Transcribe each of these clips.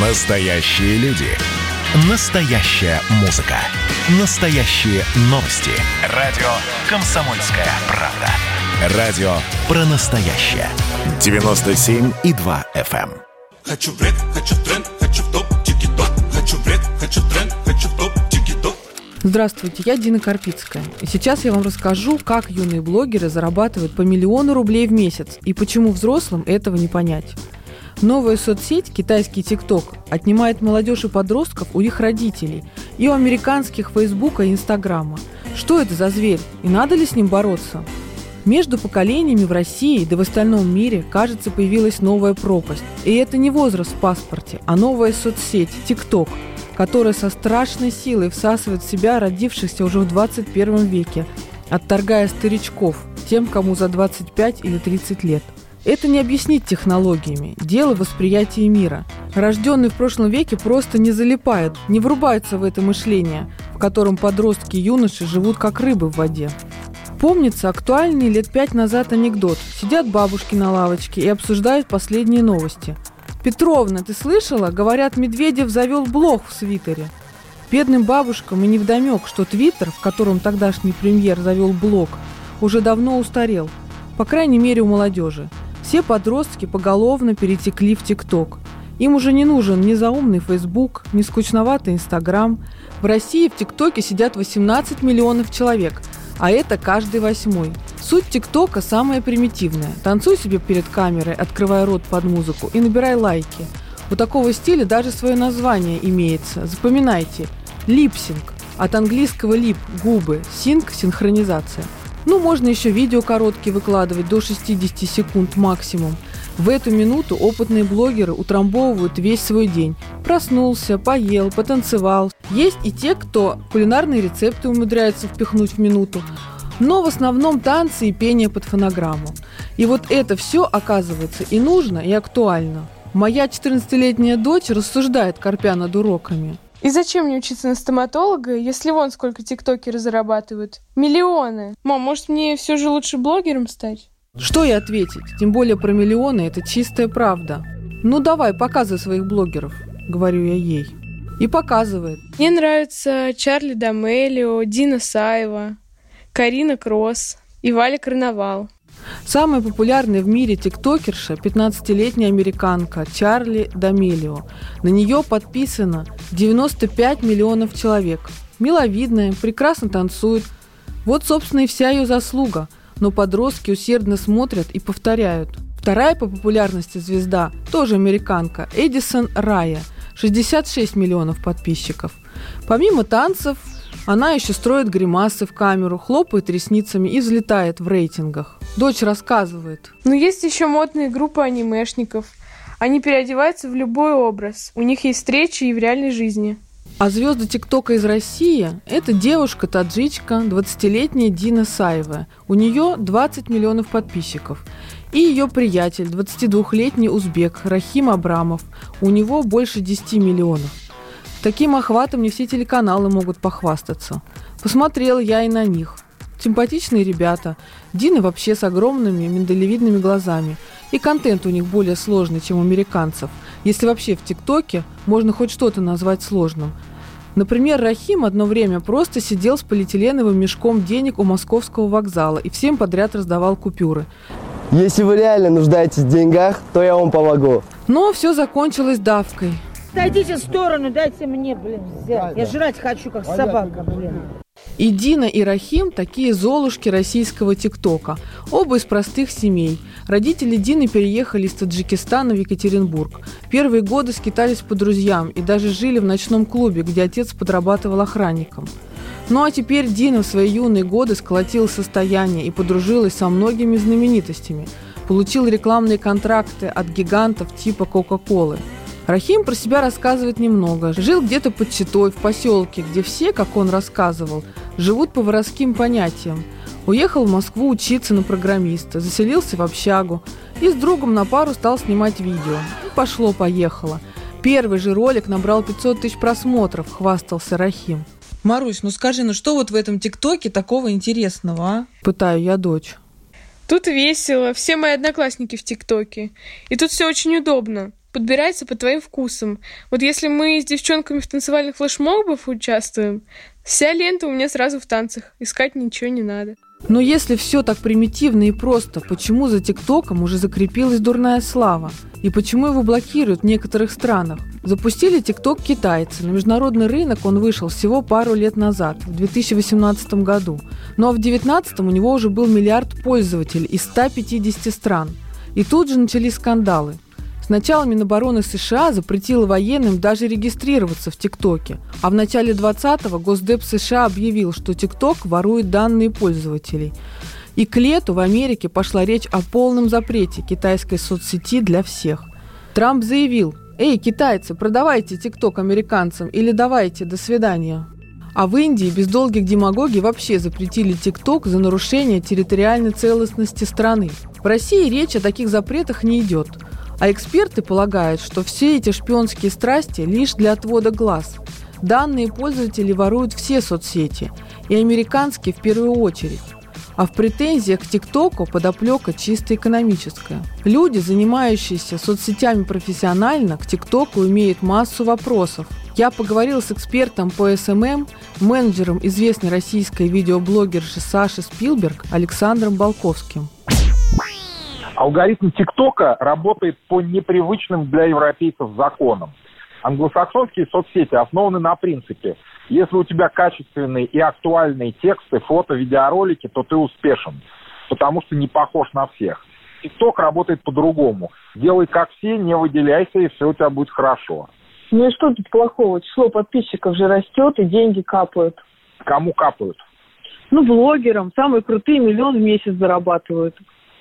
Настоящие люди. Настоящая музыка. Настоящие новости. Радио «Комсомольская правда». Радио про настоящее. 97,2 FM. Хочу бред, хочу тренд, хочу топ, тики топ. Хочу бред, хочу тренд, хочу топ, тики топ. Здравствуйте, я Дина Карпицкая. И сейчас я вам расскажу, как юные блогеры зарабатывают по миллиону рублей в месяц и почему взрослым этого не понять. Новая соцсеть, китайский ТикТок, отнимает молодежь и подростков у их родителей и у американских Фейсбука и Инстаграма. Что это за зверь и надо ли с ним бороться? Между поколениями в России да в остальном мире, кажется, появилась новая пропасть. И это не возраст в паспорте, а новая соцсеть – ТикТок, которая со страшной силой всасывает в себя родившихся уже в 21 веке, отторгая старичков, тем, кому за 25 или 30 лет – это не объяснить технологиями, дело восприятия мира. Рожденные в прошлом веке просто не залипают, не врубаются в это мышление, в котором подростки и юноши живут как рыбы в воде. Помнится актуальный лет пять назад анекдот. Сидят бабушки на лавочке и обсуждают последние новости. «Петровна, ты слышала? Говорят, Медведев завел блог в свитере». Бедным бабушкам и невдомек, что Твиттер, в котором тогдашний премьер завел блог, уже давно устарел. По крайней мере, у молодежи. Все подростки поголовно перетекли в ТикТок. Им уже не нужен ни заумный Фейсбук, ни скучноватый Инстаграм. В России в ТикТоке сидят 18 миллионов человек, а это каждый восьмой. Суть ТикТока самая примитивная. Танцуй себе перед камерой, открывая рот под музыку и набирай лайки. У такого стиля даже свое название имеется. Запоминайте. Lip sync. От английского lip – губы, sync – синхронизация – ну, можно еще видео короткие выкладывать, до 60 секунд максимум. В эту минуту опытные блогеры утрамбовывают весь свой день. Проснулся, поел, потанцевал. Есть и те, кто кулинарные рецепты умудряется впихнуть в минуту. Но в основном танцы и пение под фонограмму. И вот это все, оказывается, и нужно, и актуально. Моя 14-летняя дочь рассуждает, корпя над уроками. И зачем мне учиться на стоматолога, если вон сколько тиктокеры зарабатывают? Миллионы. Мам, может мне все же лучше блогером стать? Что ей ответить? Тем более про миллионы это чистая правда. Ну давай, показывай своих блогеров, говорю я ей. И показывает. Мне нравятся Чарли Дамелио, Дина Саева, Карина Кросс и Валя Карнавал. Самая популярная в мире тиктокерша – 15-летняя американка Чарли Дамелио. На нее подписано 95 миллионов человек. Миловидная, прекрасно танцует. Вот, собственно, и вся ее заслуга. Но подростки усердно смотрят и повторяют. Вторая по популярности звезда, тоже американка, Эдисон Рая, 66 миллионов подписчиков. Помимо танцев, она еще строит гримасы в камеру, хлопает ресницами и взлетает в рейтингах. Дочь рассказывает. Но есть еще модные группы анимешников. Они переодеваются в любой образ. У них есть встречи и в реальной жизни. А звезды ТикТока из России – это девушка-таджичка, 20-летняя Дина Саева. У нее 20 миллионов подписчиков. И ее приятель, 22-летний узбек Рахим Абрамов. У него больше 10 миллионов. Таким охватом не все телеканалы могут похвастаться. Посмотрел я и на них. Симпатичные ребята. Дина вообще с огромными миндалевидными глазами. И контент у них более сложный, чем у американцев. Если вообще в ТикТоке можно хоть что-то назвать сложным. Например, Рахим одно время просто сидел с полиэтиленовым мешком денег у московского вокзала и всем подряд раздавал купюры. Если вы реально нуждаетесь в деньгах, то я вам помогу. Но все закончилось давкой. Отойдите в сторону, дайте мне, блин, взять. Я жрать хочу, как собака, блин. И Дина, и Рахим – такие золушки российского ТикТока. Оба из простых семей. Родители Дины переехали из Таджикистана в Екатеринбург. Первые годы скитались по друзьям и даже жили в ночном клубе, где отец подрабатывал охранником. Ну а теперь Дина в свои юные годы сколотила состояние и подружилась со многими знаменитостями. Получил рекламные контракты от гигантов типа Кока-Колы – Рахим про себя рассказывает немного. Жил где-то под Читой, в поселке, где все, как он рассказывал, живут по воровским понятиям. Уехал в Москву учиться на программиста, заселился в общагу и с другом на пару стал снимать видео. И пошло-поехало. Первый же ролик набрал 500 тысяч просмотров, хвастался Рахим. Марусь, ну скажи, ну что вот в этом ТикТоке такого интересного, а? Пытаю я дочь. Тут весело, все мои одноклассники в ТикТоке. И тут все очень удобно. Подбирается по твоим вкусам. Вот если мы с девчонками в танцевальных флешмобах участвуем, вся лента у меня сразу в танцах. Искать ничего не надо. Но если все так примитивно и просто, почему за ТикТоком уже закрепилась дурная слава? И почему его блокируют в некоторых странах? Запустили ТикТок китайцы. На международный рынок он вышел всего пару лет назад, в 2018 году. Ну а в 2019 у него уже был миллиард пользователей из 150 стран. И тут же начались скандалы. Сначала Минобороны США запретила военным даже регистрироваться в ТикТоке, а в начале 20-го Госдеп США объявил, что ТикТок ворует данные пользователей. И к лету в Америке пошла речь о полном запрете китайской соцсети для всех. Трамп заявил, «Эй, китайцы, продавайте ТикТок американцам или давайте, до свидания». А в Индии без долгих демагогий вообще запретили ТикТок за нарушение территориальной целостности страны. В России речь о таких запретах не идет – а эксперты полагают, что все эти шпионские страсти лишь для отвода глаз. Данные пользователи воруют все соцсети, и американские в первую очередь. А в претензиях к ТикТоку подоплека чисто экономическая. Люди, занимающиеся соцсетями профессионально, к ТикТоку имеют массу вопросов. Я поговорил с экспертом по SMM, менеджером известной российской видеоблогерши Саши Спилберг Александром Балковским. Алгоритм ТикТока работает по непривычным для европейцев законам. Англосаксонские соцсети основаны на принципе. Если у тебя качественные и актуальные тексты, фото, видеоролики, то ты успешен, потому что не похож на всех. ТикТок работает по-другому. Делай как все, не выделяйся, и все у тебя будет хорошо. Ну и что тут плохого? Число подписчиков же растет, и деньги капают. Кому капают? Ну, блогерам. Самые крутые миллион в месяц зарабатывают.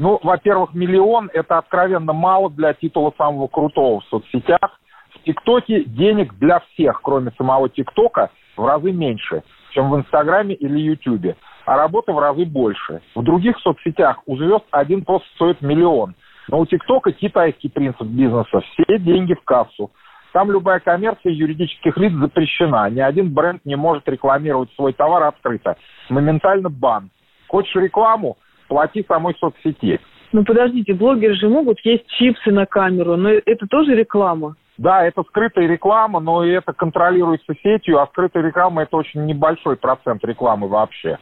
Ну, во-первых, миллион – это откровенно мало для титула самого крутого в соцсетях. В ТикТоке денег для всех, кроме самого ТикТока, в разы меньше, чем в Инстаграме или Ютубе, а работы в разы больше. В других соцсетях у звезд один пост стоит миллион. Но у ТикТока китайский принцип бизнеса – все деньги в кассу. Там любая коммерция юридических лиц запрещена. Ни один бренд не может рекламировать свой товар открыто. Моментально бан. Хочешь рекламу? Плати самой соцсети. Ну подождите, блогеры же могут есть чипсы на камеру, но это тоже реклама. Да, это скрытая реклама, но и это контролируется сетью, а скрытая реклама это очень небольшой процент рекламы вообще.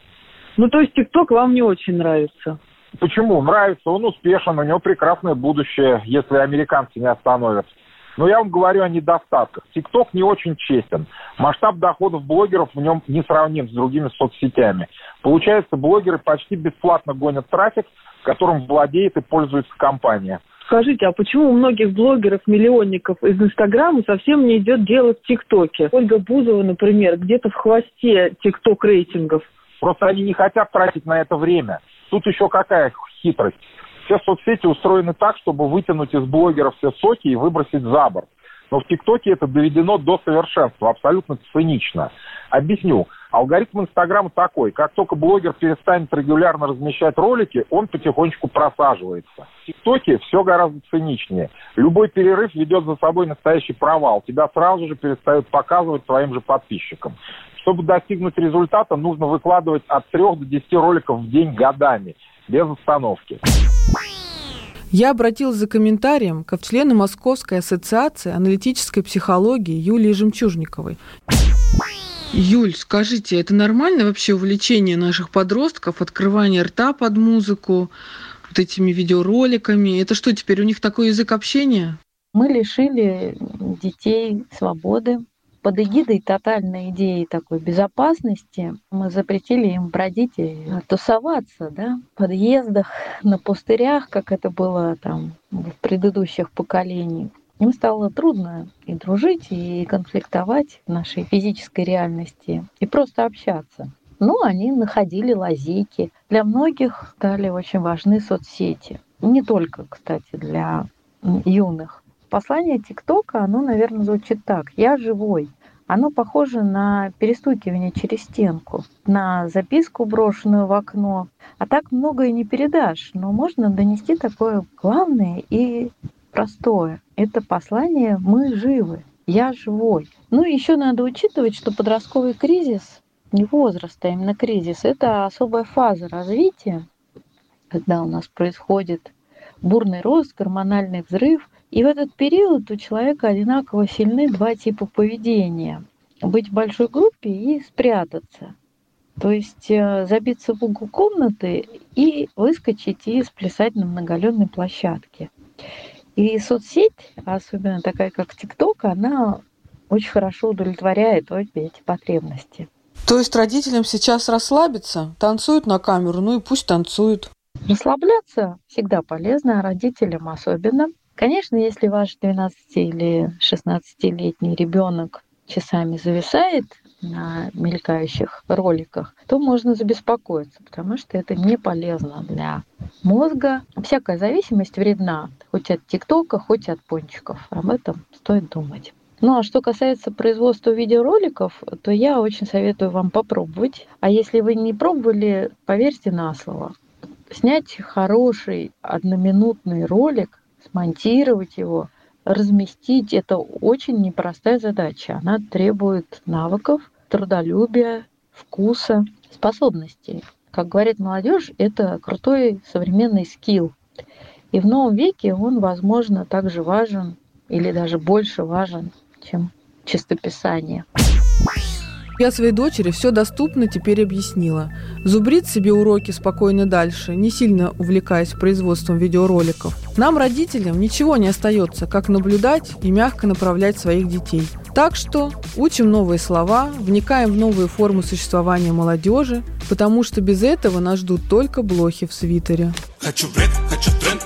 Ну то есть ТикТок вам не очень нравится? Почему? Нравится, он успешен, у него прекрасное будущее, если американцы не остановятся. Но я вам говорю о недостатках. ТикТок не очень честен. Масштаб доходов блогеров в нем не сравним с другими соцсетями. Получается, блогеры почти бесплатно гонят трафик, которым владеет и пользуется компания. Скажите, а почему у многих блогеров-миллионников из Инстаграма совсем не идет дело в ТикТоке? Ольга Бузова, например, где-то в хвосте ТикТок рейтингов. Просто они не хотят тратить на это время. Тут еще какая хитрость все соцсети устроены так, чтобы вытянуть из блогеров все соки и выбросить за борт. Но в ТикТоке это доведено до совершенства, абсолютно цинично. Объясню. Алгоритм Инстаграма такой. Как только блогер перестанет регулярно размещать ролики, он потихонечку просаживается. В ТикТоке все гораздо циничнее. Любой перерыв ведет за собой настоящий провал. Тебя сразу же перестают показывать своим же подписчикам. Чтобы достигнуть результата, нужно выкладывать от 3 до 10 роликов в день годами, без остановки. Я обратилась за комментарием к члену Московской ассоциации аналитической психологии Юлии Жемчужниковой. Юль, скажите, это нормально вообще увлечение наших подростков, открывание рта под музыку, вот этими видеороликами? Это что, теперь у них такой язык общения? Мы лишили детей свободы, под эгидой тотальной идеи такой безопасности мы запретили им бродить и тусоваться, да, в подъездах, на пустырях, как это было там в предыдущих поколениях. Им стало трудно и дружить, и конфликтовать в нашей физической реальности, и просто общаться. Ну, они находили лазейки. Для многих стали очень важны соцсети. Не только, кстати, для юных. Послание ТикТока, оно, наверное, звучит так. «Я живой». Оно похоже на перестукивание через стенку, на записку, брошенную в окно. А так многое не передашь, но можно донести такое главное и простое. Это послание «Мы живы», «Я живой». Ну еще надо учитывать, что подростковый кризис, не возраст, а именно кризис, это особая фаза развития, когда у нас происходит бурный рост, гормональный взрыв – И в этот период у человека одинаково сильны два типа поведения. Быть в большой группе и спрятаться. То есть э, забиться в угол комнаты и выскочить и сплясать на многоленной площадке. И соцсеть, особенно такая как ТикТок, она очень хорошо удовлетворяет обе эти потребности. То есть родителям сейчас расслабиться, танцуют на камеру, ну и пусть танцуют. Расслабляться всегда полезно, а родителям особенно. Конечно, если ваш 12 или 16-летний ребенок часами зависает на мелькающих роликах, то можно забеспокоиться, потому что это не полезно для мозга. Всякая зависимость вредна, хоть от ТикТока, хоть от пончиков. Об этом стоит думать. Ну а что касается производства видеороликов, то я очень советую вам попробовать. А если вы не пробовали, поверьте на слово. Снять хороший одноминутный ролик, смонтировать его, разместить – это очень непростая задача. Она требует навыков, трудолюбия, вкуса, способностей. Как говорит молодежь, это крутой современный скилл. И в новом веке он, возможно, также важен или даже больше важен, чем чистописание. Я своей дочери все доступно теперь объяснила. Зубрит себе уроки спокойно дальше, не сильно увлекаясь производством видеороликов. Нам, родителям, ничего не остается, как наблюдать и мягко направлять своих детей. Так что учим новые слова, вникаем в новые формы существования молодежи, потому что без этого нас ждут только блохи в свитере. Хочу бред, хочу тренд,